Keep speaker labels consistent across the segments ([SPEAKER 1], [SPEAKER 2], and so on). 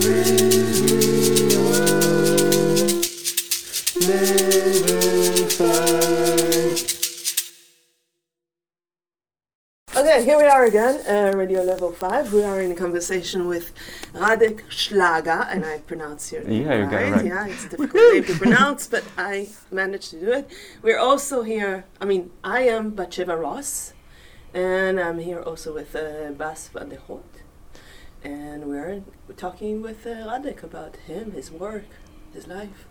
[SPEAKER 1] Okay, here we are again, uh, Radio Level 5. We are in a conversation with Radek Szlaga, and I pronounce your name
[SPEAKER 2] Yeah, you it right.
[SPEAKER 1] Yeah, it's a difficult name to pronounce, but I managed to do it. We're also here, I mean, I am Batsheva Ross, and I'm here also with uh, Bas van den Hurk. And we're talking with uh, Radek about him, his work, his life.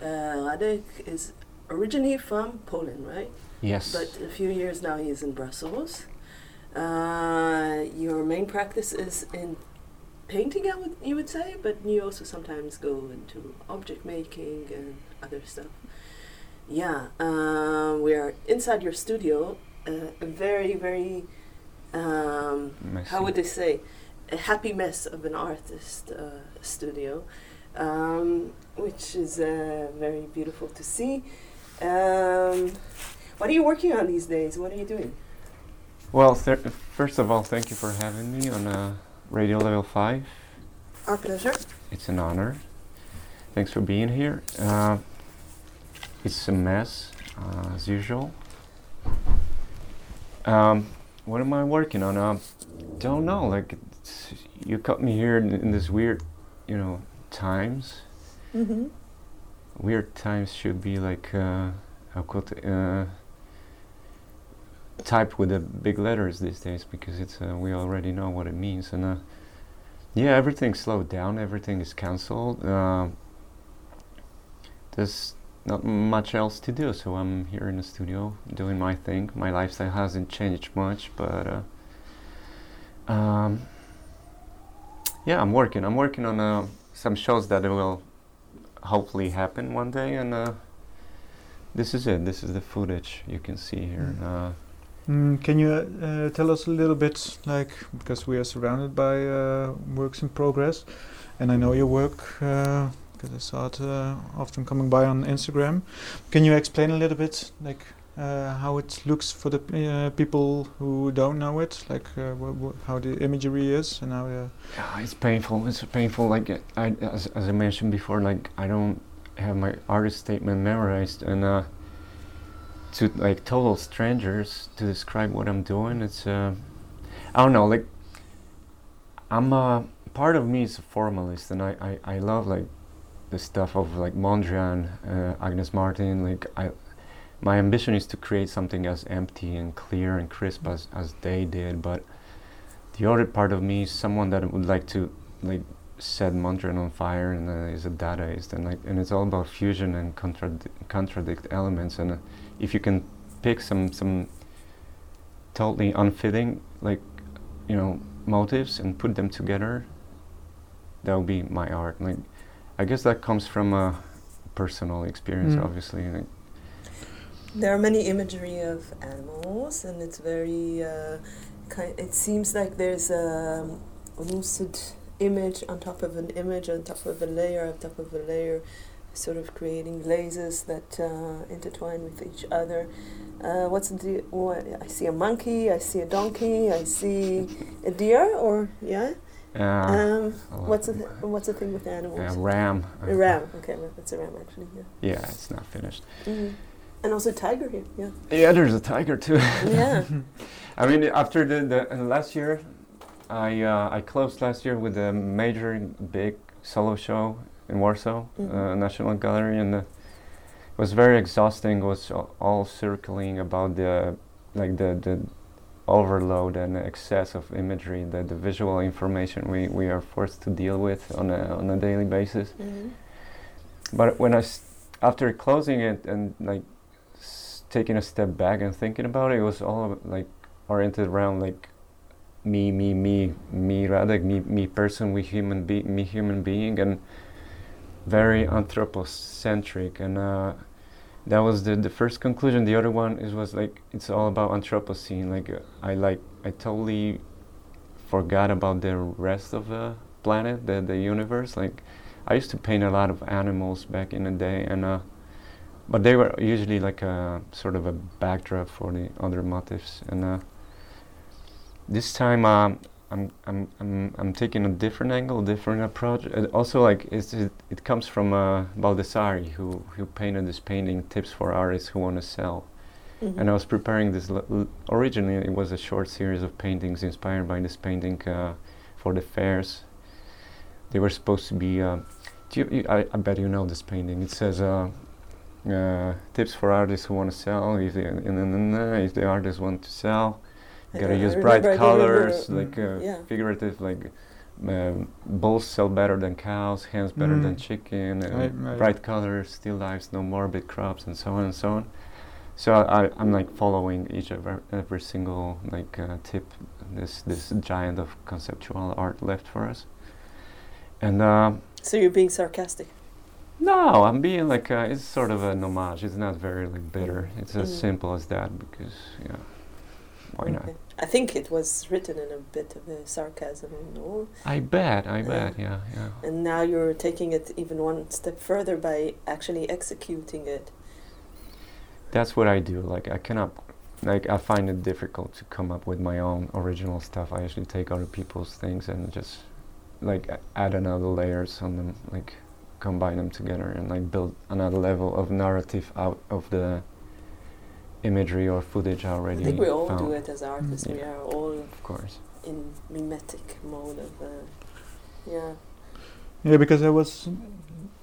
[SPEAKER 1] Uh, Radek is originally from Poland, right?
[SPEAKER 2] Yes.
[SPEAKER 1] But a few years now he is in Brussels. Uh, your main practice is in painting, I would you would say, but you also sometimes go into object making and other stuff. Yeah, um, we are inside your studio, uh, a very very um, how would they say a happy mess of an artist uh, studio, um, which is uh, very beautiful to see. Um, what are you working on these days? What are you doing?
[SPEAKER 2] Well, first of all, thank you for having me on uh, Radio Level 5.
[SPEAKER 1] Our pleasure.
[SPEAKER 2] It's an honor. Thanks for being here. Uh, it's a mess, uh, as usual. Um, what am I working on? Um, don't know. Like, you caught me here in, in this weird, you know, times.
[SPEAKER 1] Mm-hmm.
[SPEAKER 2] Weird times should be like, uh, how could uh, typed with the big letters these days because it's uh, we already know what it means and uh, yeah everything's slowed down everything is cancelled uh, there's not much else to do so I'm here in the studio doing my thing my lifestyle hasn't changed much but uh, um, yeah I'm working. I'm working on uh, some shows that will hopefully happen one day and uh, this is it. This is the footage you can see here. Uh,
[SPEAKER 3] Mm, can you uh, tell us a little bit, like, because we are surrounded by uh, works in progress, and I know your work because I saw it uh, often coming by on Instagram. Can you explain a little bit, like, uh, how it looks for the uh, people who don't know it, like uh, how the imagery is, and how? Uh,
[SPEAKER 2] Yeah, it's painful. It's painful. Like I, as, as I mentioned before, like I don't have my artist statement memorized, and uh, to like total strangers to describe what I'm doing, it's uh, I don't know. Like I'm a part of me is a formalist, and I, I, I love like the stuff of like Mondrian, Agnes Martin. Like I, my ambition is to create something as empty and clear and crisp as as they did, but the other part of me is someone that would like to like set Mondrian on fire and uh, is a Dadaist and like and it's all about fusion and contrad- contradict elements and uh, if you can pick some some totally unfitting like you know motives and put them together that would be my art like I guess that comes from a personal experience
[SPEAKER 3] Mm.
[SPEAKER 2] obviously like,
[SPEAKER 1] There are many imagery of animals, and it's very. Uh, kind. It seems like there's a lucid image on top of an image, on top of a layer, on top of a layer, sort of creating lasers that uh, intertwine with each other. Uh, what's the? What I see a monkey. I see a donkey. I see a deer. Or yeah. um, what's the what's the thing with animals?
[SPEAKER 2] a ram
[SPEAKER 1] a ram. Okay, well, that's a ram actually. Yeah.
[SPEAKER 2] yeah it's not finished
[SPEAKER 1] hmm And also tiger here. Yeah.
[SPEAKER 2] yeah there's a tiger too
[SPEAKER 1] Yeah.
[SPEAKER 2] I mean, after the, the last year, I uh, I closed last year with a major big solo show in Warsaw,
[SPEAKER 1] Mhm.
[SPEAKER 2] uh, National Gallery, and uh, it was very exhausting. It was all, circling about the like the the overload and excess of imagery, the the visual information we, we are forced to deal with on a on a daily basis.
[SPEAKER 1] hmm
[SPEAKER 2] But when I, s- after closing it and like taking a step back and thinking about it, it was all like oriented around like me, me, me, me, Radek, me, me person, we human be, me human being, and very anthropocentric. And uh, that was the the first conclusion. The other one is was like it's all about Anthropocene. Like I like I totally forgot about the rest of the planet, the the universe. Like I used to paint a lot of animals back in the day, and uh, but they were usually like a sort of a backdrop for the other motifs. And uh, this time, um, I'm I'm I'm I'm taking a different angle, different approach. And also, like it's, it it comes from uh, Baldessari, who who painted this painting, "Tips for Artists Who Want to Sell."
[SPEAKER 1] Mhm.
[SPEAKER 2] And I was preparing this. L- originally, it was a short series of paintings inspired by this painting uh, for the fairs. They were supposed to be. Uh, do you, you, I, I bet you know this painting. It says. Uh, tips for artists who want to sell. If, they, and then, uh, if the artists want to sell, you
[SPEAKER 1] I
[SPEAKER 2] gotta
[SPEAKER 1] I
[SPEAKER 2] use bright
[SPEAKER 1] I don't
[SPEAKER 2] colors,
[SPEAKER 3] Mm.
[SPEAKER 2] like uh,
[SPEAKER 1] Yeah.
[SPEAKER 2] figurative, like um, bulls sell better than cows, hens better than
[SPEAKER 3] Mm.
[SPEAKER 2] chicken, uh,
[SPEAKER 3] Right, right.
[SPEAKER 2] bright colors, still lives, no morbid crops, and so on and so on. So I, I'm like following each of our, every single like uh, tip this this giant of conceptual art left for us. And uh,
[SPEAKER 1] So you're being sarcastic.
[SPEAKER 2] No, I'm being like uh, it's sort of an homage. It's not very like bitter. It's as
[SPEAKER 1] Mm.
[SPEAKER 2] simple as that because yeah, why not?
[SPEAKER 1] I think it was written in a bit of a sarcasm, no?
[SPEAKER 2] I bet, I
[SPEAKER 1] Yeah.
[SPEAKER 2] bet, yeah, yeah.
[SPEAKER 1] And now you're taking it even one step further by actually executing it.
[SPEAKER 2] That's what I do. Like I cannot, like I find it difficult to come up with my own original stuff. I usually take other people's things and just like add another layers on them, like combine them together and like build another level of narrative out of the imagery or footage already.
[SPEAKER 1] I think we all
[SPEAKER 2] found.
[SPEAKER 1] do it as artists. We
[SPEAKER 2] Yeah.
[SPEAKER 1] are all
[SPEAKER 2] Of course.
[SPEAKER 1] in mimetic mode of, uh, yeah.
[SPEAKER 3] Yeah, because I was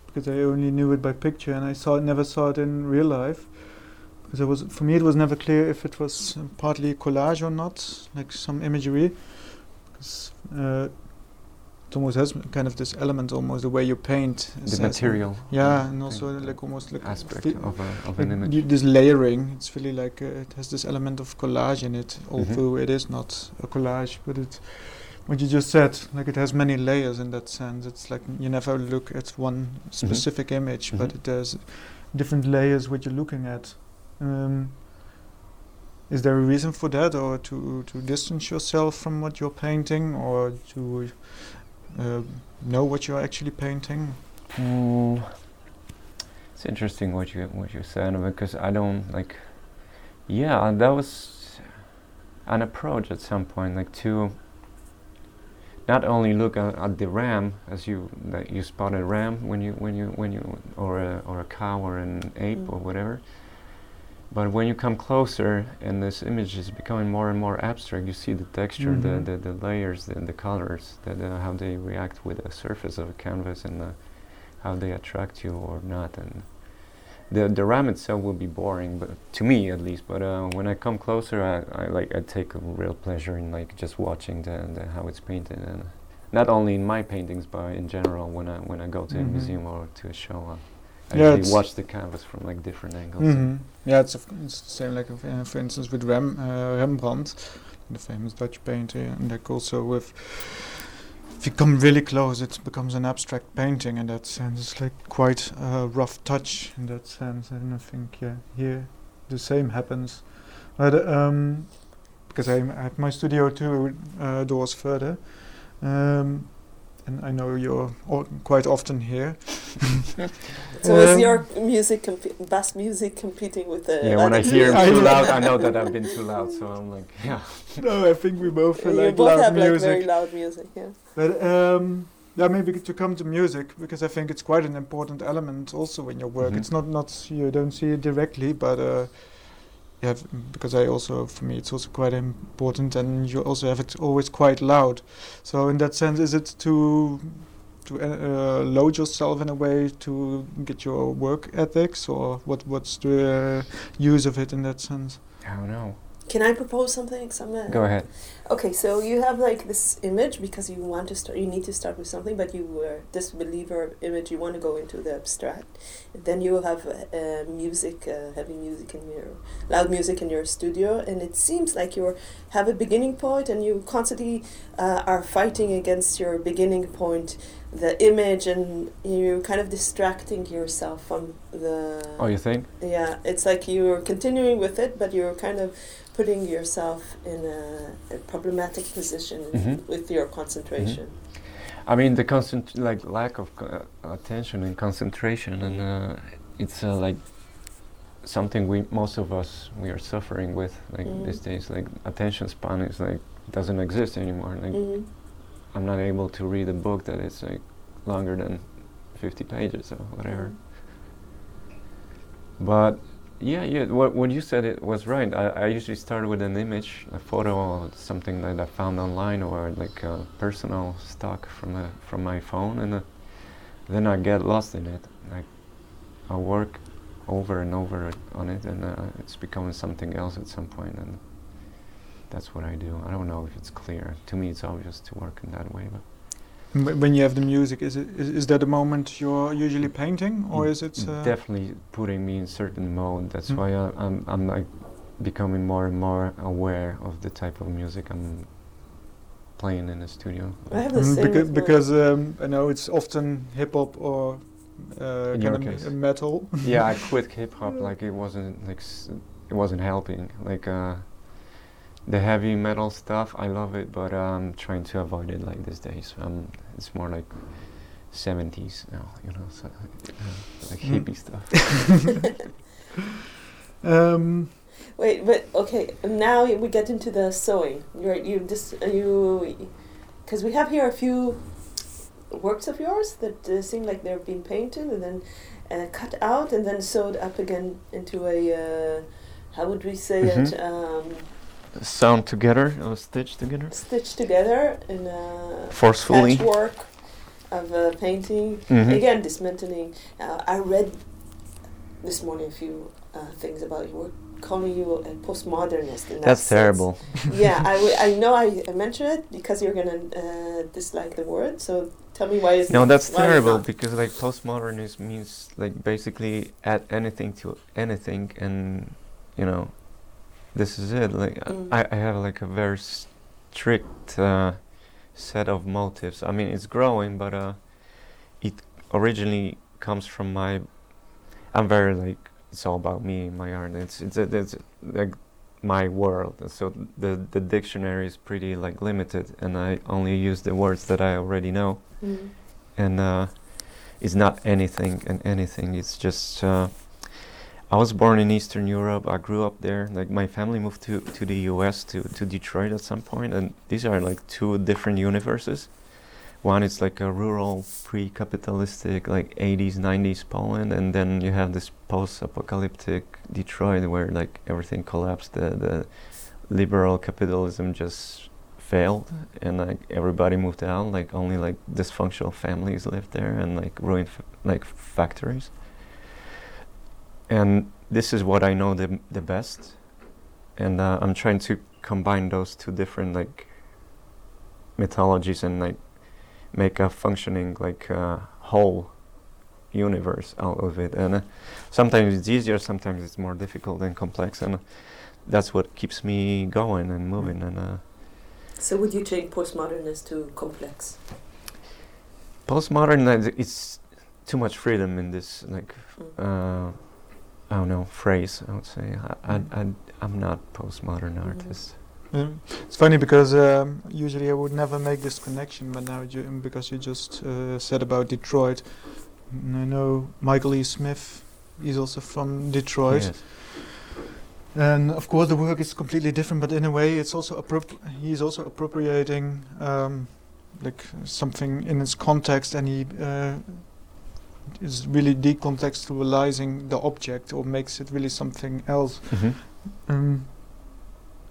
[SPEAKER 3] because I only knew it by picture and I saw it, never saw it in real life. Because it was for me, it was never clear if it was partly collage or not, like some imagery. Because uh, it almost has kind of this element, almost the way you paint.
[SPEAKER 2] The material.
[SPEAKER 3] Yeah, and also like almost like
[SPEAKER 2] aspect of, a, of an image.
[SPEAKER 3] this layering. It's really like uh, it has this element of collage in it,
[SPEAKER 2] Mhm.
[SPEAKER 3] although it is not a collage, but it. What you just said, like it has many layers in that sense. It's like you never look at one specific image, but
[SPEAKER 2] Mhm.
[SPEAKER 3] it has different layers what you're looking at. Um, is there a reason for that, or to to distance yourself from what you're painting, or to uh, know what you're actually painting?
[SPEAKER 2] Mm, it's interesting what you what you said because I don't like. Yeah, that was an approach at some point, like to not only look at, at the ram as you that you spot a ram when you when you when you or a or a cow or an ape
[SPEAKER 1] Mm.
[SPEAKER 2] or whatever. But when you come closer and this image is becoming more and more abstract, you see the texture,
[SPEAKER 3] Mhm.
[SPEAKER 2] the, the, the layers, the, the colors, that uh, how they react with the surface of a canvas and uh, how they attract you or not. And the the ram itself will be boring, but to me at least. But uh, when I come closer, I, I like I take a real pleasure in like just watching the, the how it's painted, and not only in my paintings, but in general when I when I go to a
[SPEAKER 3] Mhm.
[SPEAKER 2] museum or to a show. I
[SPEAKER 3] Yeah,
[SPEAKER 2] watch the canvas from like different angles.
[SPEAKER 3] Mm hmm Yeah, it's, it's the same like uh, for instance with Rem, uh, Rembrandt, the famous Dutch painter, and like also with. If you come really close, it becomes an abstract painting in that sense. It's like quite a rough touch in that sense, and I think yeah, here the same happens. But um, because I, I have my studio two uh, doors further, um, and I know you're quite often here.
[SPEAKER 1] So is
[SPEAKER 3] Um,
[SPEAKER 1] your music, comp- bass music, competing with the?
[SPEAKER 2] Yeah, when I hear
[SPEAKER 3] I
[SPEAKER 2] too
[SPEAKER 3] know.
[SPEAKER 2] loud, I know that I've been too loud. So I'm like, yeah.
[SPEAKER 3] no, I think we both
[SPEAKER 1] you
[SPEAKER 3] like
[SPEAKER 1] both
[SPEAKER 3] loud
[SPEAKER 1] have
[SPEAKER 3] music.
[SPEAKER 1] like very loud music, yeah.
[SPEAKER 3] But um, yeah, maybe to come to music because I think it's quite an important element also in your work.
[SPEAKER 2] Mhm.
[SPEAKER 3] It's not not you don't see it directly, but uh, you have because I also for me it's also quite important, and you also have it always quite loud. So in that sense, is it to to uh, uh, load yourself in a way to get your work ethics, or what? What's the uh, use of it in that sense?
[SPEAKER 2] I don't know.
[SPEAKER 1] Can I propose something? Some, uh,
[SPEAKER 2] Go ahead.
[SPEAKER 1] Okay, so you have like this image because you want to start. You need to start with something, but you were this believer image. You want to go into the abstract. Then you will have uh, music, uh, heavy music in your loud music in your studio, and it seems like you have a beginning point, and you constantly uh, are fighting against your beginning point, the image, and you kind of distracting yourself from the.
[SPEAKER 2] Oh, you think?
[SPEAKER 1] Yeah, it's like you're continuing with it, but you're kind of putting yourself in a, a problematic position
[SPEAKER 2] Mhm.
[SPEAKER 1] with your concentration.
[SPEAKER 2] I mean, the constant like lack of uh, attention and concentration, and uh, it's uh, like something we most of us we are suffering with like
[SPEAKER 1] Mm.
[SPEAKER 2] these days. Like attention span is like doesn't exist anymore. Like
[SPEAKER 1] Mhm.
[SPEAKER 2] I'm not able to read a book that is like longer than 50 pages or whatever. But yeah, yeah, what, what you said it was right. I, I usually start with an image, a photo, or something that I found online, or like uh, personal stock from a, from my phone, and uh, then I get lost in it. Like I work over and over on it, and uh, it's becoming something else at some point, and that's what I do. I don't know if it's clear. To me, it's obvious to work in that way, but.
[SPEAKER 3] Wh- When you have the music, is it is, is that the moment you're usually painting, or is it? Uh,
[SPEAKER 2] definitely putting me in certain mode. That's
[SPEAKER 3] Mm.
[SPEAKER 2] why I, I'm I'm like becoming more and more aware of the type of music I'm playing in the studio.
[SPEAKER 1] I have the
[SPEAKER 3] Mm,
[SPEAKER 1] same.
[SPEAKER 3] beca-
[SPEAKER 1] with
[SPEAKER 3] because um, I know it's often hip hop or uh, kind of
[SPEAKER 2] case.
[SPEAKER 3] m- metal.
[SPEAKER 2] yeah, I quit hip hop like it wasn't like s- it wasn't helping. Like uh, the heavy metal stuff, I love it, but I'm trying to avoid it like these days. Um, it's more like 70s now, you know, so, uh, like
[SPEAKER 3] Mm.
[SPEAKER 2] hippie stuff.
[SPEAKER 3] um,
[SPEAKER 1] Wait, but okay. Now we get into the sewing. You're you just uh, you, because we have here a few works of yours that uh, seem like they're being painted and then uh, cut out and then sewed up again into a. Uh, how would we say it? Um,
[SPEAKER 2] Sound together or stitched together
[SPEAKER 1] stitched together in a
[SPEAKER 2] forcefully.
[SPEAKER 1] patchwork of a painting.
[SPEAKER 2] Mhm.
[SPEAKER 1] Again, dismantling. Uh, I read this morning a few uh, things about you were calling you a postmodernist. That
[SPEAKER 2] That's
[SPEAKER 1] sense.
[SPEAKER 2] terrible.
[SPEAKER 1] yeah, I, w- I know I, I mentioned it because you're gonna uh, dislike the word. So tell me why is
[SPEAKER 2] No, that's terrible because like postmodernism means like basically add anything to anything, and you know, this is it. Like I-
[SPEAKER 1] Mm.
[SPEAKER 2] I, I have like a very strict uh, set of motives. I mean, it's growing, but uh, it originally comes from my. I'm very like it's all about me, my art. It's it's it's like my world. And so the the dictionary is pretty like limited, and I only use the words that I already know
[SPEAKER 1] Mm.
[SPEAKER 2] and uh, it's not anything and anything. It's just uh, I was born in Eastern Europe. I grew up there. Like my family moved to to the U.S. to to Detroit at some point. and these are like two different universes. One is like a rural, pre-capitalistic, like 80s, 90s Poland, and then you have this post-apocalyptic Detroit where like everything collapsed. The the liberal capitalism just failed and like everybody moved out like only like dysfunctional families lived there and like ruined f- like factories and this is what i know the, the best and uh, i'm trying to combine those two different like mythologies and like make a functioning like uh, whole universe out of it and uh, sometimes it's easier sometimes it's more difficult and complex and that's what keeps me going and moving and uh,
[SPEAKER 1] So would you change postmodernist to complex?
[SPEAKER 2] postmodern it's too much freedom in this like
[SPEAKER 1] Mm.
[SPEAKER 2] I don't know phrase I would say I, I, I I'm not postmodern
[SPEAKER 1] Mhm.
[SPEAKER 2] artist
[SPEAKER 3] Yeah. It's funny because um, usually I would never make this connection, but now you, because you just uh, said about Detroit, and I know Michael E. Smith. He's also from Detroit,
[SPEAKER 2] yes.
[SPEAKER 3] and of course the work is completely different. But in a way, it's also appropri- he's also appropriating um, like something in its context, and he uh, is really decontextualizing the object or makes it really something else.
[SPEAKER 2] Mhm.
[SPEAKER 3] Um,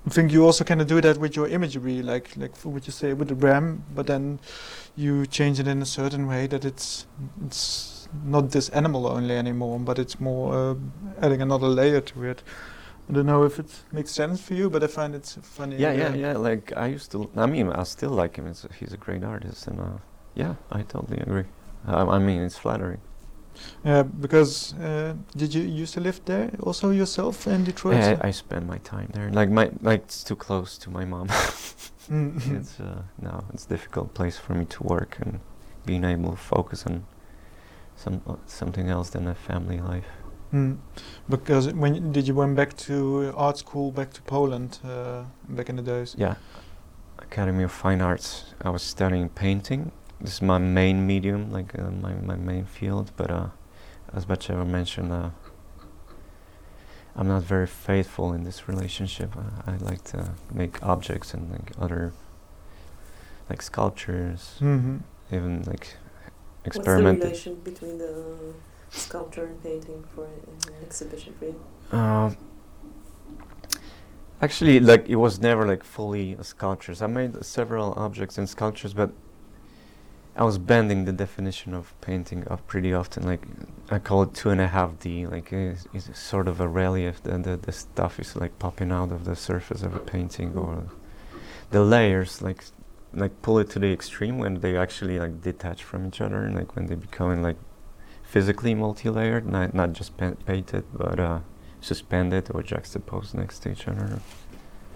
[SPEAKER 3] I think you also kind of do that with your imagery, like like for what you say with the RAM, but then you change it in a certain way that it's it's not this animal only anymore, but it's more uh, adding another layer to it. I don't know if it makes sense for you, but I find it funny.
[SPEAKER 2] yeah yeah yeah like I used to I mean I still like him it's, he's a great artist and uh, yeah I totally agree um, I mean it's flattering
[SPEAKER 3] Yeah, because uh, did you used to live there also yourself in Detroit?
[SPEAKER 2] I, I spend my time there like my like it's too close to my mom
[SPEAKER 3] Mm.
[SPEAKER 2] it's uh, no it's a difficult place for me to work and being able to focus on some uh, something else than a family life
[SPEAKER 3] Mm. Because when did you went back to art school back to Poland uh, back in the days?
[SPEAKER 2] Yeah, Academy of Fine Arts. I was studying painting. This is my main medium, like uh, my my main field. But uh, as Batsheva mentioned, uh, I'm not very faithful in this relationship. I, I like to make objects and like other like sculptures,
[SPEAKER 3] Mm-hmm.
[SPEAKER 2] even like
[SPEAKER 1] What's the relation between the sculpture and painting for an exhibition for you?
[SPEAKER 2] Uh, actually, like it was never like fully sculptures. I made several objects and sculptures, but I was bending the definition of painting up pretty often. Like I call it two and a half D. Like it's, it's sort of a relief. The, the the stuff is like popping out of the surface of a painting, or the layers like like pull it to the extreme when they actually like detach from each other, and like when they become like physically multi-layered, not not just pa- painted, but uh, suspended or juxtaposed next to each other,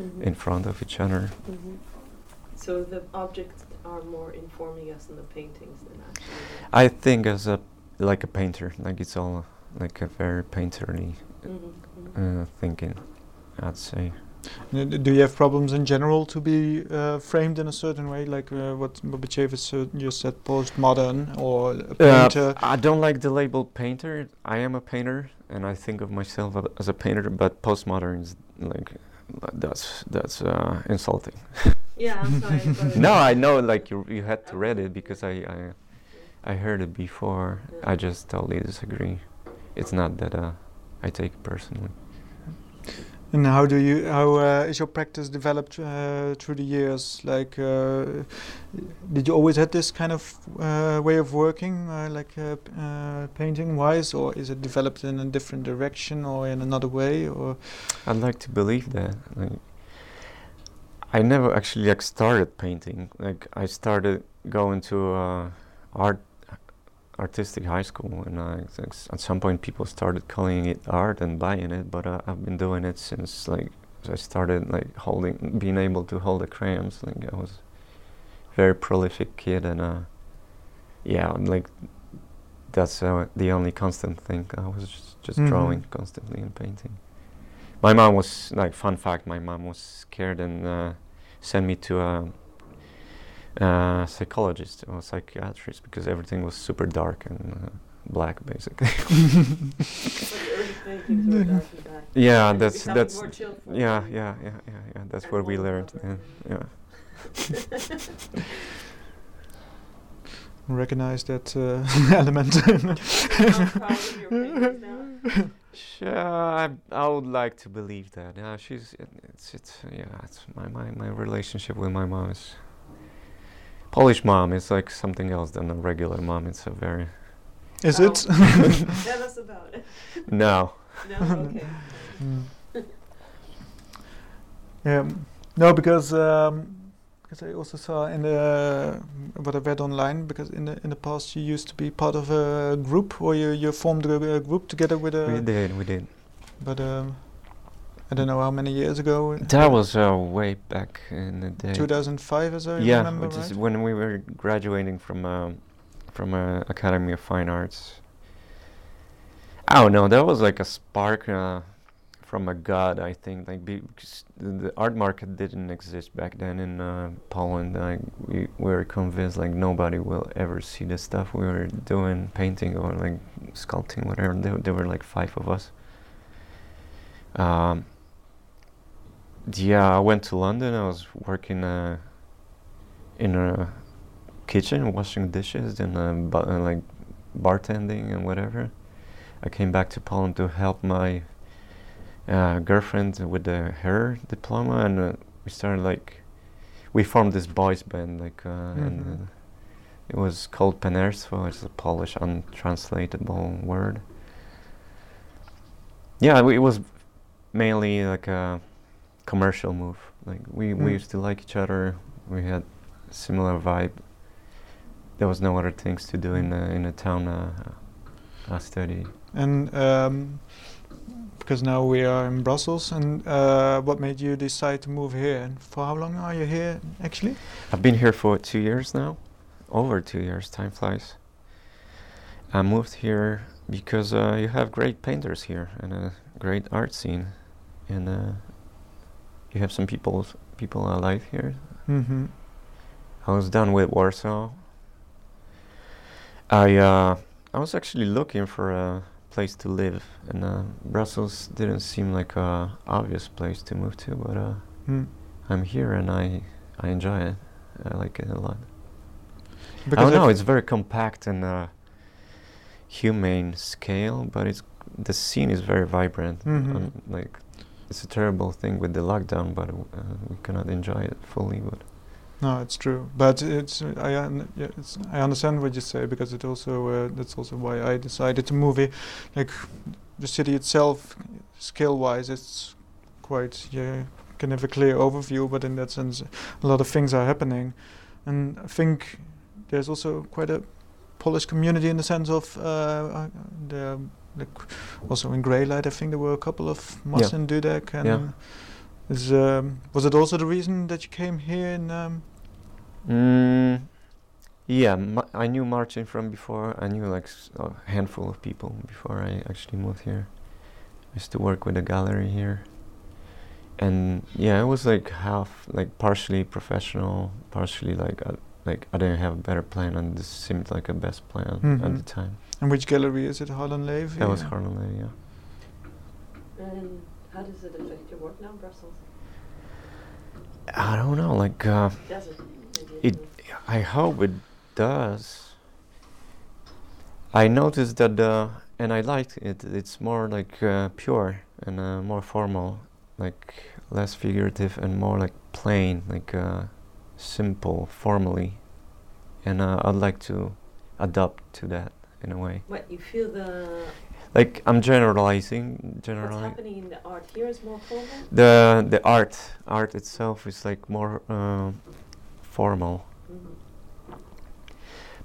[SPEAKER 1] Mhm.
[SPEAKER 2] in front of each other.
[SPEAKER 1] Mhm. So the objects are more informing us than the paintings than actually.
[SPEAKER 2] I think as a like a painter, like it's all like a very painterly
[SPEAKER 1] Mm-hmm.
[SPEAKER 2] uh, thinking, I'd say.
[SPEAKER 3] Uh, d- Do you have problems in general to be uh, framed in a certain way, like uh, what Batsheva uh, just said, postmodern or a painter?
[SPEAKER 2] Uh, I don't like the label painter. I am a painter, and I think of myself as a painter. But postmodern is like that's that's uh, insulting.
[SPEAKER 1] Yeah, I'm sorry.
[SPEAKER 2] no, I know like you you had to read it because I I, I heard it before.
[SPEAKER 1] Yeah.
[SPEAKER 2] I just totally disagree. It's not that uh, I take it personally.
[SPEAKER 3] And how do you how uh, is your practice developed uh, through the years? Like, uh, did you always have this kind of uh, way of working, uh, like uh, uh, painting wise, or is it developed in a different direction or in another way? Or
[SPEAKER 2] I'd like to believe that. Like, I never actually like started painting. Like I started going to uh, art, artistic high school, and I, like, at some point people started calling it art and buying it. But uh, I've been doing it since like I started like holding, being able to hold the crayons. Like I was a very prolific kid, and uh, yeah, like that's uh, the only constant thing. I was just, just
[SPEAKER 3] Mhm.
[SPEAKER 2] drawing constantly and painting. My mom was like fun fact. My mom was scared and uh, sent me to a, a psychologist or psychiatrist because everything was super dark and uh, black, basically.
[SPEAKER 1] But the early paintings were dark black.
[SPEAKER 2] yeah,
[SPEAKER 1] And
[SPEAKER 2] that's that's
[SPEAKER 1] more
[SPEAKER 2] yeah, yeah, yeah, yeah, yeah. That's
[SPEAKER 1] And
[SPEAKER 2] what we learned
[SPEAKER 1] proper.
[SPEAKER 2] then. Yeah.
[SPEAKER 3] recognize that uh, element?
[SPEAKER 1] How proud of your paintings now?
[SPEAKER 2] Sure, I, I would like to believe that. Yeah, she's it's it's yeah, it's my my my relationship with my mom is Polish mom is like something else than a regular mom. It's a very
[SPEAKER 3] is
[SPEAKER 1] Oh.
[SPEAKER 3] it?
[SPEAKER 1] Tell us about it.
[SPEAKER 2] no.
[SPEAKER 1] No, okay.
[SPEAKER 3] Mm. Yeah, um, no, because um, because I also saw in the what I read online because in the in the past you used to be part of a group or you you formed a, a group together with a
[SPEAKER 2] we did, we did.
[SPEAKER 3] but um, I don't know how many years ago.
[SPEAKER 2] That was uh, way back in the day.
[SPEAKER 3] 2005, as I
[SPEAKER 2] yeah,
[SPEAKER 3] remember,
[SPEAKER 2] which is
[SPEAKER 3] right?
[SPEAKER 2] when we were graduating from um, from uh, Academy of Fine Arts. I don't know. That was like a spark uh, from a god, I think. Like the art market didn't exist back then in uh, Poland. Like we, we were convinced like nobody will ever see the stuff we were doing, painting or like sculpting, whatever. There, there were like five of us. Um, yeah, I went to London. I was working uh, in a kitchen, washing dishes, and uh, bu- uh, like bartending and whatever. I came back to Poland to help my uh, girlfriend with the her diploma, and uh, we started like we formed this boys band, like, uh, and
[SPEAKER 3] Mhm.
[SPEAKER 2] uh, it was called Penerstwo. It's a Polish untranslatable word. Yeah, we- it was mainly like a commercial move. Like we,
[SPEAKER 3] Mm.
[SPEAKER 2] we used to like each other. We had similar vibe. There was no other things to do in a, in a town uh, I studied.
[SPEAKER 3] And um, because now we are in Brussels, and uh, what made you decide to move here? And for how long are you here, actually?
[SPEAKER 2] I've been here for two years now, over two years. Time flies. I moved here because uh, you have great painters here and a great art scene, and uh, you have some people people alive here.
[SPEAKER 3] Mm-hmm.
[SPEAKER 2] I was done with Warsaw. I uh, I was actually looking for a place to live, and uh, Brussels didn't seem like a obvious place to move to, but uh,
[SPEAKER 3] Hmm.
[SPEAKER 2] I'm here and I I enjoy it. I like it a lot. I
[SPEAKER 3] Because
[SPEAKER 2] don't know. It's very compact and uh, humane scale, but it's the scene is very vibrant.
[SPEAKER 3] Mhm.
[SPEAKER 2] Um, like it's a terrible thing with the lockdown, but uh, we cannot enjoy it fully. But
[SPEAKER 3] No, it's true, but it's I un- yeah, it's, I understand what you say because it also uh, that's also why I decided to move here. Like the city itself, scale-wise, it's quite yeah can have a clear overview, but in that sense, a lot of things are happening, and I think there's also quite a Polish community in the sense of uh, uh, the like also in Greylight. I think there were a couple of Marcin Dudek and.
[SPEAKER 2] Yeah.
[SPEAKER 3] Is, um, was it also the reason that you came here in um,
[SPEAKER 2] mm, yeah, Ma- I knew Martin from before. I knew like s- a handful of people before I actually moved here. I used to work with a gallery here, and yeah, it was like half like partially professional, partially like uh, like I didn't have a better plan, and this seemed like a best plan at
[SPEAKER 3] Mhm.
[SPEAKER 2] the time.
[SPEAKER 3] And which gallery is it? Harlan Levey?
[SPEAKER 2] That was
[SPEAKER 3] Yeah.
[SPEAKER 2] Harlan yeah.
[SPEAKER 1] And how does it affect your work now, in Brussels?
[SPEAKER 2] I don't know, like uh,
[SPEAKER 1] Does it?
[SPEAKER 2] It- I hope it does. I noticed that, uh, and I liked it. It's more like uh, pure and uh, more formal, like less figurative and more like plain, like uh, simple, formally. And uh, I'd like to adapt to that in a way.
[SPEAKER 1] What you feel the
[SPEAKER 2] Like I'm generalizing,
[SPEAKER 1] what's happening in the art here is more formal.
[SPEAKER 2] The the art, art itself is like more uh, formal.
[SPEAKER 1] Mhm.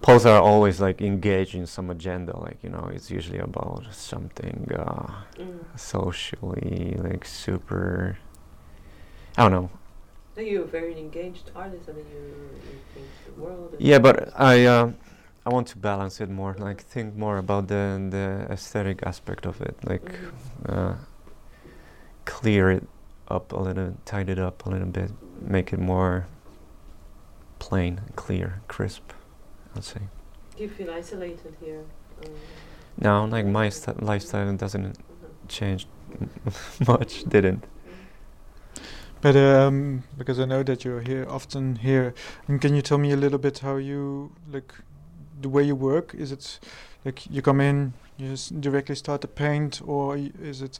[SPEAKER 2] Poles are always like engaged in some agenda, like you know, it's usually about something uh,
[SPEAKER 1] Mm.
[SPEAKER 2] socially like super. I don't know.
[SPEAKER 1] No, you're a very engaged artist. I mean, you you think the world.
[SPEAKER 2] Yeah, but I uh, I want to balance it more, like think more about the the aesthetic aspect of it, like
[SPEAKER 1] Mhm.
[SPEAKER 2] uh, clear it up a little, tidy it up a little bit, make it more plain, clear, crisp. I'd say.
[SPEAKER 1] Do you feel isolated here? Um,
[SPEAKER 2] No, like my st- lifestyle doesn't
[SPEAKER 1] mhm.
[SPEAKER 2] change much, didn't.
[SPEAKER 3] But um, because I know that you're here often here, and can you tell me a little bit how you like the way you work? Is it like you come in, you just directly start to paint, or y- is it,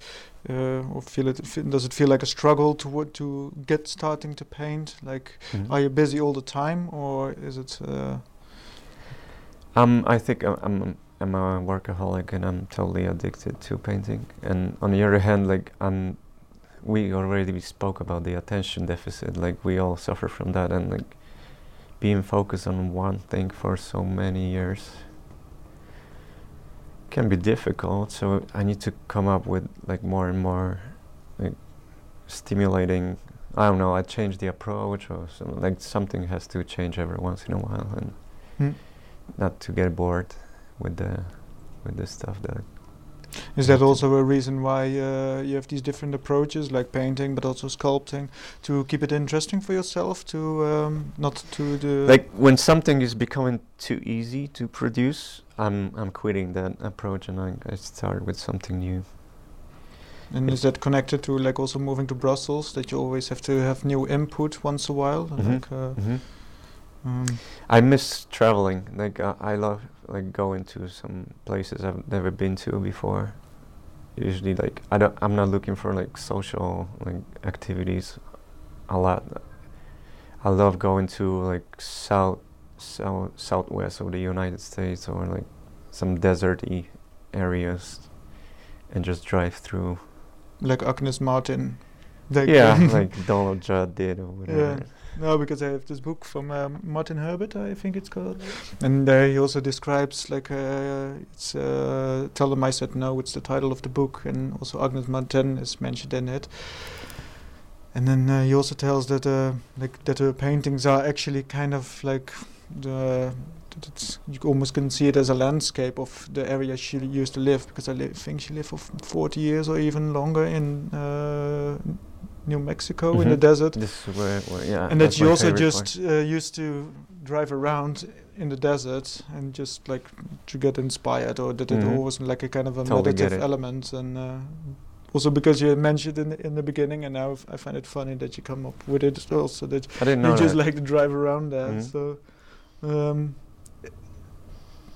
[SPEAKER 3] uh, or feel it? Does it feel like a struggle to to get starting to paint? Like,
[SPEAKER 2] Mhm.
[SPEAKER 3] are you busy all the time, or is it? Uh,
[SPEAKER 2] Um, I think I'm, I'm I'm a workaholic and I'm totally addicted to painting. And on the other hand, like I'm, we already spoke about the attention deficit. Like we all suffer from that, and like being focused on one thing for so many years can be difficult. So I need to come up with like more and more like stimulating. I don't know. I change the approach, or some, like something has to change every once in a while, and
[SPEAKER 3] Hmm.
[SPEAKER 2] not to get bored with the with the stuff that
[SPEAKER 3] Is that also a reason why uh, you have these different approaches, like painting, but also sculpting, to keep it interesting for yourself, to um, not to the
[SPEAKER 2] like when something is becoming too easy to produce i'm i'm quitting that approach and i, I start with something new
[SPEAKER 3] And is that connected to like also moving to Brussels that you always have to have new input once a while?
[SPEAKER 2] Mhm.
[SPEAKER 3] Like, uh,
[SPEAKER 2] hmm
[SPEAKER 3] um,
[SPEAKER 2] i miss traveling. Like uh, i love like going to some places i've never been to before. Usually like i don't i'm not looking for like social like activities a lot. I love going to like south south southwest of the united states or like some deserty areas and just drive through.
[SPEAKER 3] Like Agnes Martin. Like,
[SPEAKER 2] yeah like donald judd did or whatever Yeah.
[SPEAKER 3] No, because I have this book from um, Martin Herbert, I think it's called, and uh, he also describes like uh, it's uh, tell them I said no. It's the title of the book, and also Agnes Martin is mentioned in it. And then uh, he also tells that uh, like that her paintings are actually kind of like the that it's, you almost can see it as a landscape of the area she used to live because I li- think she lived for f- 40 years or even longer in uh, New Mexico in the
[SPEAKER 2] Mhm.
[SPEAKER 3] desert,
[SPEAKER 2] This is where, where yeah.
[SPEAKER 3] and that you also just uh, used to drive around in the desert and just like to get inspired, or that it
[SPEAKER 2] Mhm.
[SPEAKER 3] always like a kind of a
[SPEAKER 2] Totally
[SPEAKER 3] meditative element, and uh, also because you mentioned in the, in the beginning, and now I find it funny that you come up with it also that
[SPEAKER 2] I didn't know
[SPEAKER 3] you just
[SPEAKER 2] that.
[SPEAKER 3] like to drive around there.
[SPEAKER 2] Mhm.
[SPEAKER 3] So, um,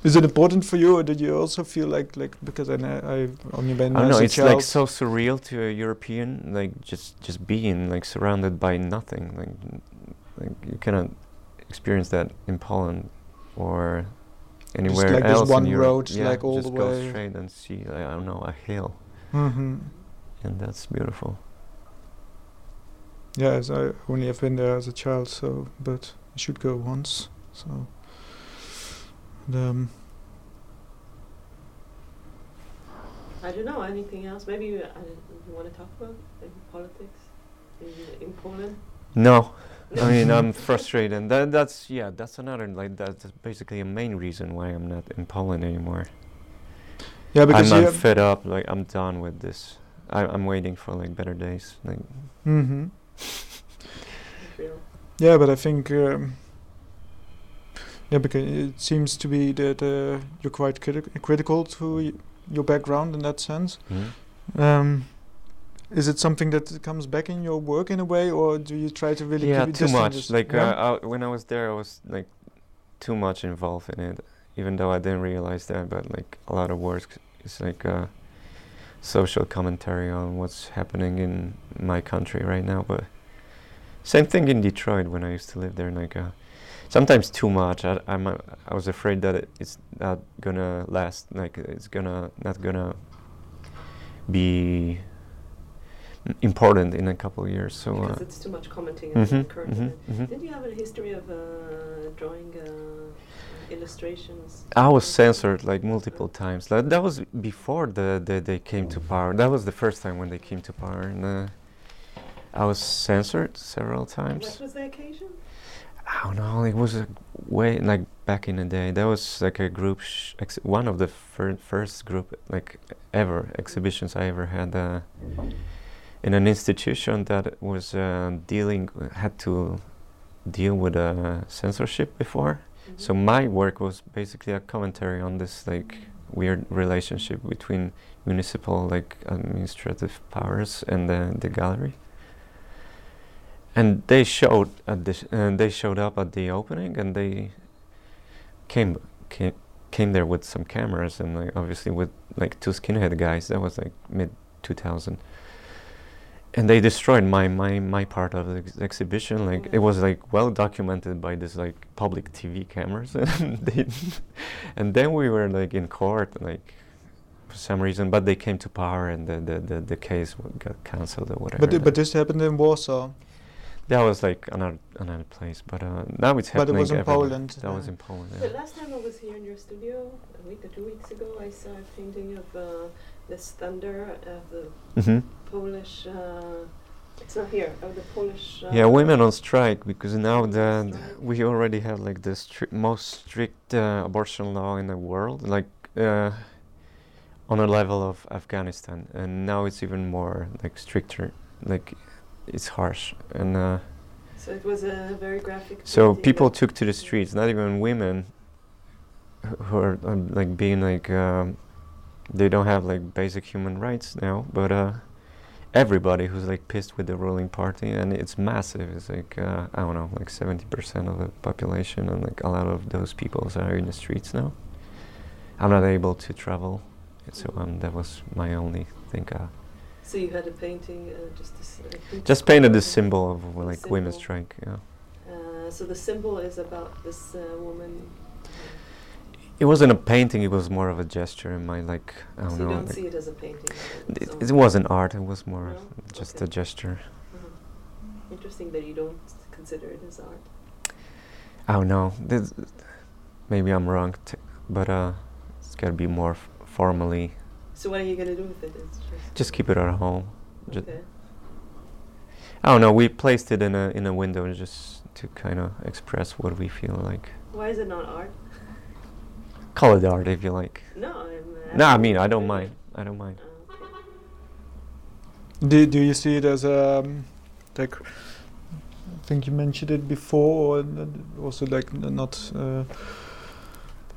[SPEAKER 3] is it important for you, or did you also feel like like because I know I've only been
[SPEAKER 2] I know. It's
[SPEAKER 3] child.
[SPEAKER 2] like so surreal to a European, like just just being like surrounded by nothing. Like like you cannot experience that in Poland or anywhere just
[SPEAKER 3] like this
[SPEAKER 2] else in
[SPEAKER 3] one
[SPEAKER 2] Europe.
[SPEAKER 3] road,
[SPEAKER 2] yeah,
[SPEAKER 3] like, all the way.
[SPEAKER 2] just go straight and see. Like, I don't know a hill,
[SPEAKER 3] mm-hmm.
[SPEAKER 2] and that's beautiful.
[SPEAKER 3] Yeah, as I only have been there as a child, so but I should go once. So, and, um,
[SPEAKER 1] I don't know anything else. Maybe you, I, you want to talk about maybe politics in, in Poland.
[SPEAKER 2] No, I mean I'm frustrated. And that, that's yeah, that's another like that's basically a main reason why I'm not in Poland anymore.
[SPEAKER 3] yeah, because
[SPEAKER 2] I'm,
[SPEAKER 3] you.
[SPEAKER 2] I'm fed up. Like I'm done with this. I, I'm waiting for like better days. Like
[SPEAKER 3] hmm Yeah, but I think. Um, yeah, because it seems to be that uh, you're quite criti- critical to y- your background in that sense.
[SPEAKER 2] mhm.
[SPEAKER 3] Um, is it something that comes back in your work in a way, or do you try to really
[SPEAKER 2] yeah
[SPEAKER 3] keep it
[SPEAKER 2] too much like
[SPEAKER 3] yeah?
[SPEAKER 2] uh, I, when i was there i was like too much involved in it even though i didn't realize that but like a lot of work is like uh, social commentary on what's happening in my country right now but same thing in detroit when i used to live there like uh, sometimes too much I, i'm uh, i was afraid that it, it's not gonna last like it's gonna not gonna be important in a couple of years so uh,
[SPEAKER 1] Because it's too much commenting
[SPEAKER 2] Mhm,
[SPEAKER 1] the current
[SPEAKER 2] mhm,
[SPEAKER 1] event.
[SPEAKER 2] mhm.
[SPEAKER 1] Did you have a history of uh, drawing uh, illustrations?
[SPEAKER 2] I was censored like multiple times. Like, that was before the, the they came to power. That was the first time when they came to power, and uh, I was censored several times.
[SPEAKER 1] What was the occasion?
[SPEAKER 2] I don't know. It was a way like back in the day. That was like a group, sh- ex- one of the fir- first group like ever exhibitions I ever had. Uh, in an institution that was uh, dealing had to deal with uh, censorship before.
[SPEAKER 1] Mhm.
[SPEAKER 2] So my work was basically a commentary on this like weird relationship between municipal like administrative powers and the gallery. And they showed at this, and they showed up at the opening, and they came came came there with some cameras, and like obviously with like two skinhead guys. That was like mid two thousand. And they destroyed my, my, my part of the ex- exhibition. Like it was like well documented by this like public TV cameras, and they, and then we were like in court like for some reason, but they came to power and the the, the, the case got cancelled or whatever.
[SPEAKER 3] but but this happened in Warsaw.
[SPEAKER 2] That was like another another place, but uh, now it's
[SPEAKER 3] But it
[SPEAKER 2] happening.
[SPEAKER 3] was in
[SPEAKER 2] everywhere.
[SPEAKER 3] Poland,
[SPEAKER 2] That was
[SPEAKER 3] uh,
[SPEAKER 2] in Poland.
[SPEAKER 1] The
[SPEAKER 2] Yeah.
[SPEAKER 1] last time I was here in your studio, a week or two weeks ago, I saw a painting of uh, this thunder of the
[SPEAKER 2] hmm
[SPEAKER 1] Polish. Uh, it's not here. Of the Polish. Uh,
[SPEAKER 2] Yeah, women on strike because now
[SPEAKER 1] Women
[SPEAKER 2] the we already have like the stri- most strict uh, abortion law in the world, like uh, on a level of Afghanistan, and now it's even more like stricter, like it's harsh, and uh,
[SPEAKER 1] So it was a very graphic.
[SPEAKER 2] so people took to the streets, not even women, who are um, like being like um, they don't have like basic human rights now, but uh, everybody who's like pissed with the ruling party, and it's massive. It's like uh, I don't know, like seventy percent of the population, and like a lot of those people are in the streets now. I'm not able to travel, so um, that was my only thing. Uh,
[SPEAKER 1] So you had a painting, uh, just this. Uh,
[SPEAKER 2] just painted the symbol of like women's
[SPEAKER 1] symbol.
[SPEAKER 2] strike. Yeah.
[SPEAKER 1] Uh, so the symbol is about this uh, woman.
[SPEAKER 2] It wasn't a painting. It was more of a gesture in my like I don't
[SPEAKER 1] you
[SPEAKER 2] know.
[SPEAKER 1] don't
[SPEAKER 2] like-
[SPEAKER 1] see it as a painting. uh,
[SPEAKER 2] It, it wasn't art. It was more
[SPEAKER 1] No?
[SPEAKER 2] just
[SPEAKER 1] Okay.
[SPEAKER 2] a gesture.
[SPEAKER 1] uh-huh. Interesting that you don't consider it as art.
[SPEAKER 2] I don't know. This, maybe I'm wrong, t- but uh, it's gotta be more f- formally.
[SPEAKER 1] So what are you gonna do with it? It's just.
[SPEAKER 2] Just keep it at home. ju-
[SPEAKER 1] okay.
[SPEAKER 2] I don't know. We placed it in a in a window just to kind of express what we feel like.
[SPEAKER 1] Why is it not art?
[SPEAKER 2] Call it art if you like.
[SPEAKER 1] No, I'm. Uh,
[SPEAKER 2] No, I mean I don't mind. I don't mind.
[SPEAKER 1] Okay.
[SPEAKER 3] Do do you see it as a um, like I think you mentioned it before, or n- also like not. Uh,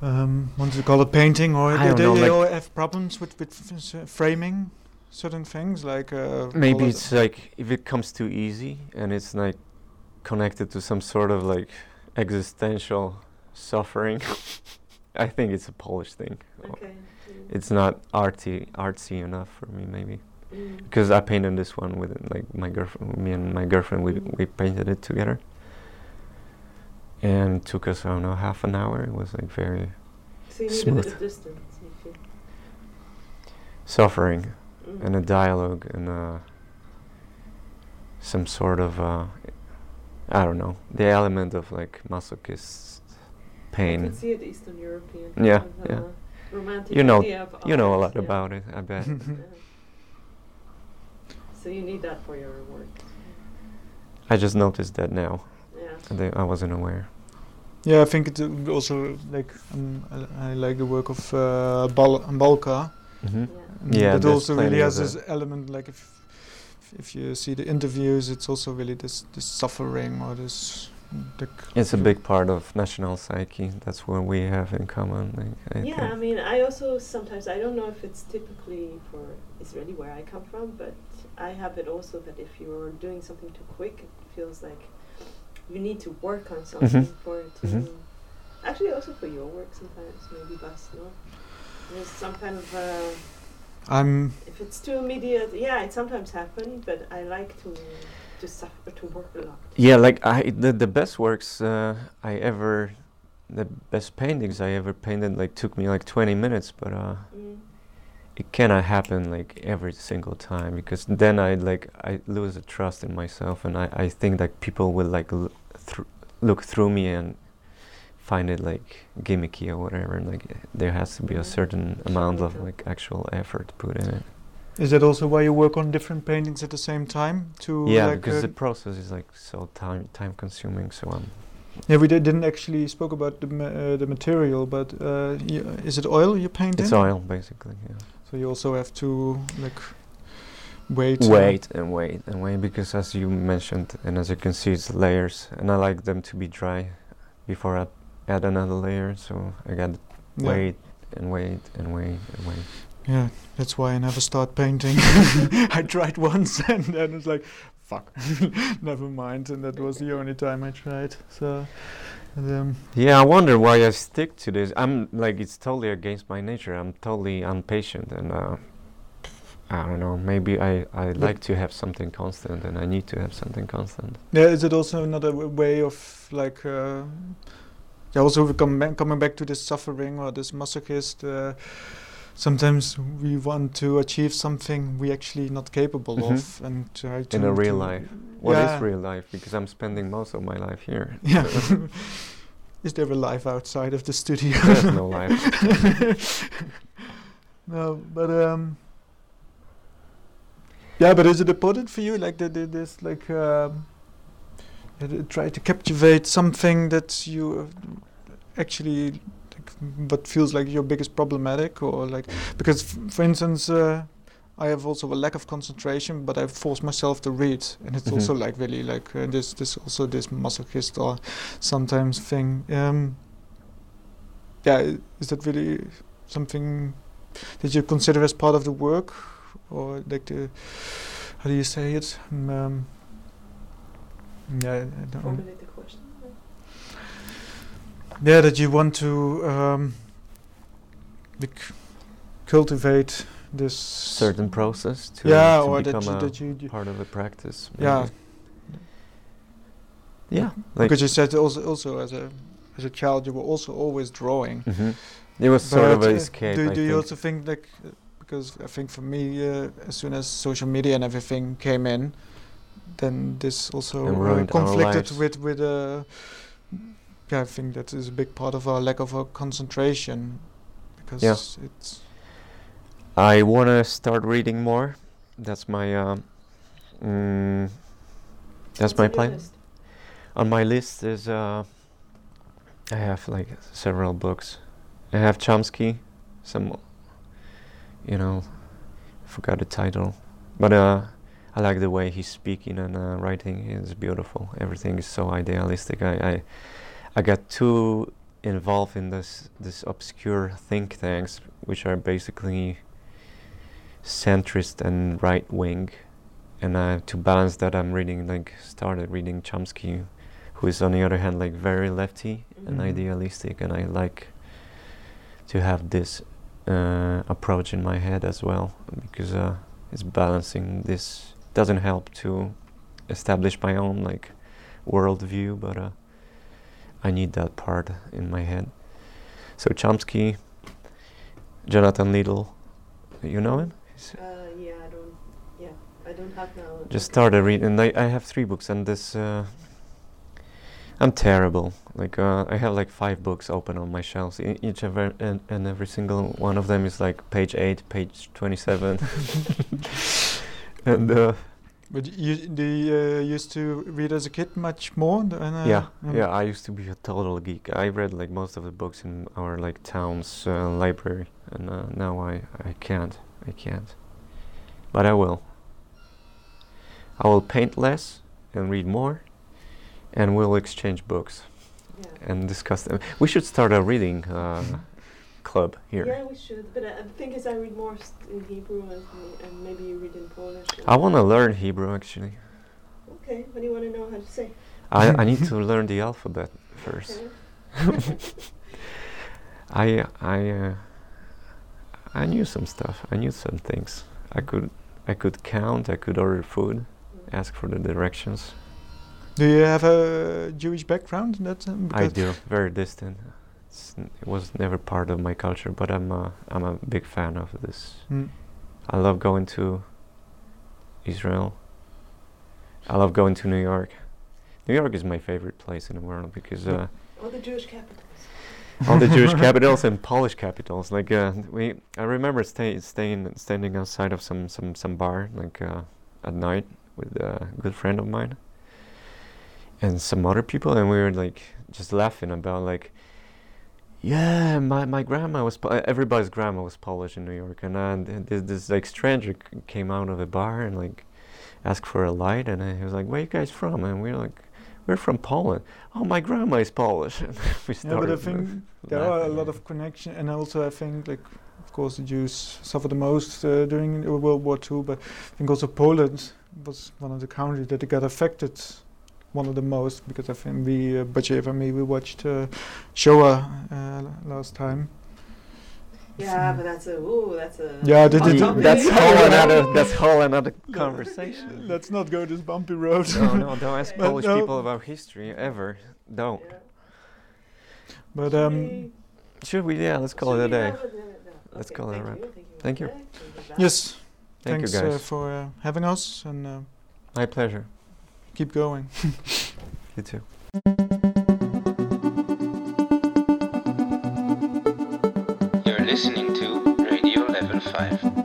[SPEAKER 3] um, want to call it painting, or
[SPEAKER 2] I
[SPEAKER 3] they,
[SPEAKER 2] don't know,
[SPEAKER 3] they
[SPEAKER 2] like-
[SPEAKER 3] all have problems with with f- s- framing certain things, like uh,
[SPEAKER 2] Maybe it's like if it comes too easy and it's like connected to some sort of like existential suffering. I think it's a Polish thing.
[SPEAKER 1] Okay.
[SPEAKER 2] It's not arty artsy enough for me, maybe.
[SPEAKER 1] Mm.
[SPEAKER 2] Because I painted this one with like my girlfriend, me and my girlfriend, we we painted it together, and took us I don't know half an hour. It was like very
[SPEAKER 1] So you a
[SPEAKER 2] Smooth.
[SPEAKER 1] distance. you
[SPEAKER 2] suffering
[SPEAKER 1] Mm.
[SPEAKER 2] and a dialogue and uh, some sort of uh, I don't know the element of like masochist pain.
[SPEAKER 1] can see it Eastern European.
[SPEAKER 2] Yeah,
[SPEAKER 1] of,
[SPEAKER 2] yeah.
[SPEAKER 1] uh, Romantic
[SPEAKER 2] You know- You know a lot
[SPEAKER 1] yeah.
[SPEAKER 2] about it, I bet.
[SPEAKER 1] Yeah. So you need that for your work.
[SPEAKER 2] I just noticed that now.
[SPEAKER 1] Yeah.
[SPEAKER 2] I wasn't aware.
[SPEAKER 3] Yeah, I think it uh, also like um, I, I like the work of uh, Bal- Balka.
[SPEAKER 2] hmm
[SPEAKER 1] Yeah.
[SPEAKER 3] and
[SPEAKER 2] Yeah,
[SPEAKER 3] that
[SPEAKER 2] there's
[SPEAKER 3] also really has this element. Like if if you see the interviews, it's also really this this suffering or this. The c-
[SPEAKER 2] It's a big part of national psyche. That's what we have in common. Like, I
[SPEAKER 1] Yeah, I mean, I also sometimes I don't know if it's typically for Israeli where I come from, but I have it also that if you're doing something too quick, it feels like you need to work on something for it to.
[SPEAKER 2] Mhm.
[SPEAKER 1] Actually, also for your work sometimes, maybe no. There's some kind of uh,
[SPEAKER 3] I'm
[SPEAKER 1] if it's too immediate. Yeah, it sometimes happens, but I like to to suffer to work a lot.
[SPEAKER 2] Yeah, like I the the best works uh, I ever, the best paintings I ever painted like took me like 20 minutes, but uh,
[SPEAKER 1] Mm.
[SPEAKER 2] It cannot happen like every single time because then I like I lose the trust in myself and I, I think that people will like l- thr- look through me and find it like gimmicky or whatever and like there has to be a certain amount of like actual effort put in it.
[SPEAKER 3] Is that also why you work on different paintings at the same time? To
[SPEAKER 2] yeah,
[SPEAKER 3] like,
[SPEAKER 2] because
[SPEAKER 3] uh,
[SPEAKER 2] the process is like so time time consuming. So um,
[SPEAKER 3] yeah, we did, didn't actually spoke about the ma- uh, the material, but uh, you, is it oil you're painting?
[SPEAKER 2] it's oil basically. Yeah.
[SPEAKER 3] So you also have to like wait.
[SPEAKER 2] Wait and wait and wait because as you mentioned and as you can see it's layers and I like them to be dry before I add another layer. So I got
[SPEAKER 3] yeah.
[SPEAKER 2] wait and wait and wait and wait.
[SPEAKER 3] Yeah, that's why I never start painting. I tried once and then it's like, fuck, never mind. And that was the only time I tried. So, um,
[SPEAKER 2] Yeah, I wonder why I stick to this. I'm like it's totally against my nature. I'm totally impatient and uh, I don't know. Maybe I I like to have something constant and I need to have something constant.
[SPEAKER 3] yeah, is it also another w- way of like, uh, yeah, also we come back, coming back to this suffering or this masochist. Uh, sometimes we want to achieve something we actually not capable
[SPEAKER 2] Mhm.
[SPEAKER 3] of, and try to
[SPEAKER 2] In a real life. What is
[SPEAKER 3] Yeah.
[SPEAKER 2] real life? Because I'm spending most of my life here.
[SPEAKER 3] Yeah. is there a life outside of the studio?
[SPEAKER 2] There's no life.
[SPEAKER 3] no, but um, yeah, but is it important for you, like that This like um, try to captivate something that you uh, actually, like, what feels like your biggest problematic, or like because, f- for instance. Uh, I have also a lack of concentration, but I force myself to read, and it's
[SPEAKER 2] Mhm.
[SPEAKER 3] also like really like uh, this this also this masochist or sometimes thing. Um, yeah, is that really something that you consider as part of the work, or like the how do you say it? Um, yeah, I don't know.
[SPEAKER 1] Formulate the question.
[SPEAKER 3] Yeah, that you want to um, like cultivate this
[SPEAKER 2] Certain process to,
[SPEAKER 3] yeah,
[SPEAKER 2] to
[SPEAKER 3] or that
[SPEAKER 2] become
[SPEAKER 3] you,
[SPEAKER 2] a
[SPEAKER 3] that you, you
[SPEAKER 2] part of a practice.
[SPEAKER 3] yeah,
[SPEAKER 2] maybe. Yeah. Like
[SPEAKER 3] because you said also also as a as a child you were also always drawing.
[SPEAKER 2] mhm. It was sort of
[SPEAKER 3] But,
[SPEAKER 2] a
[SPEAKER 3] uh,
[SPEAKER 2] escape.
[SPEAKER 3] Do, do you also think like uh, because I think for me, uh, as soon as social media and everything came in, then this also uh, conflicted with with uh, yeah, I think that is a big part of our lack of our concentration because
[SPEAKER 2] Yeah.
[SPEAKER 3] it's
[SPEAKER 2] I want to start reading more. That's my um, mm, that's
[SPEAKER 1] What's
[SPEAKER 2] my plan.
[SPEAKER 1] list?
[SPEAKER 2] On my list is uh, I have like several books. I have Chomsky, some, you know, forgot the title, but uh, I like the way he's speaking and uh, writing. It's beautiful. Everything is so idealistic. I, I, I got too involved in this this obscure think tanks, which are basically centrist and right wing. And uh, to balance that, I'm reading like started reading Chomsky, who is on the other hand like very lefty and
[SPEAKER 1] Mhm.
[SPEAKER 2] idealistic, and I like to have this uh, approach in my head as well because uh, it's balancing this doesn't help to establish my own like worldview, but uh, I need that part in my head. So Chomsky, Jonathan Littell, you know him? He's-
[SPEAKER 1] Uh, yeah, I don't. Yeah, I don't have now.
[SPEAKER 2] just started reading. And I, I have three books, and this uh, I'm terrible. Like uh, I have like five books open on my shelves. E- each of e- and, and every single one of them is like page eight, page twenty-seven, and uh,
[SPEAKER 3] But you do you uh, used to read as a kid much more? Than, uh,
[SPEAKER 2] yeah,
[SPEAKER 3] um,
[SPEAKER 2] yeah. I used to be a total geek. I read like most of the books in our like town's uh, library, and uh, now I I can't. I can't. But I will. I will paint less and read more, and we'll exchange books
[SPEAKER 1] Yeah.
[SPEAKER 2] and discuss them. We should start a reading uh, club here.
[SPEAKER 1] Yeah, we should. But uh, the thing is, I read more in Hebrew and, and maybe you read in Polish.
[SPEAKER 2] I want to learn Hebrew actually.
[SPEAKER 1] Okay, what do you want to know how to say?
[SPEAKER 2] I, I need to learn the alphabet first.
[SPEAKER 1] Okay.
[SPEAKER 2] I I uh, I knew some stuff. I knew some things. I could I could count. I could order food. Ask for the directions.
[SPEAKER 3] Do you have a Jewish background? That um,
[SPEAKER 2] I
[SPEAKER 3] because-
[SPEAKER 2] do. Very distant. It's n- it was never part of my culture, but I'm a, I'm a big fan of this.
[SPEAKER 3] Mm.
[SPEAKER 2] I love going to Israel. I love going to New York. New York is my favorite place in the world because uh,
[SPEAKER 1] All the Jewish capitals.
[SPEAKER 2] All the Jewish capitals and Polish capitals. Like uh, we, I remember stay, staying, standing outside of some some some bar like uh, at night with a good friend of mine and some other people, and we were like just laughing about like, yeah, my my grandma was po- everybody's grandma was Polish in New York, and uh, this this like stranger c- came out of a bar and like asked for a light, and uh, he was like, "Where you guys from?" And we're like. We're from Poland. Oh, my grandma is Polish. we
[SPEAKER 3] Yeah, but I think there are a lot of connection, and also I think like, of course, the Jews suffered the most uh, during World War II, but I think also Poland was one of the countries that got affected one of the most because I think we, uh, Batsheva and me, we watched uh, Shoah uh, last time.
[SPEAKER 1] Yeah, but that's a ooh, that's a.
[SPEAKER 3] Yeah, did it-
[SPEAKER 2] that's whole another that's whole another conversation.
[SPEAKER 3] Let's not go this bumpy road.
[SPEAKER 2] no, no, don't ask
[SPEAKER 1] But
[SPEAKER 2] Polish
[SPEAKER 3] no.
[SPEAKER 2] people about history ever. Don't.
[SPEAKER 1] Yeah.
[SPEAKER 3] but
[SPEAKER 1] Should
[SPEAKER 3] um,
[SPEAKER 1] we-
[SPEAKER 2] Should we? Yeah, let's call it a day.
[SPEAKER 1] have? No, no.
[SPEAKER 2] Let's
[SPEAKER 1] Okay,
[SPEAKER 2] call it a
[SPEAKER 1] thank
[SPEAKER 2] wrap.
[SPEAKER 1] you,
[SPEAKER 2] Thank you.
[SPEAKER 1] very much. We'll be back.
[SPEAKER 3] yes,
[SPEAKER 2] Thank
[SPEAKER 3] thanks
[SPEAKER 2] you guys.
[SPEAKER 3] Uh, for uh, having us, and uh,
[SPEAKER 2] My pleasure.
[SPEAKER 3] keep going.
[SPEAKER 2] You too.
[SPEAKER 4] Listening to Radio Level 5.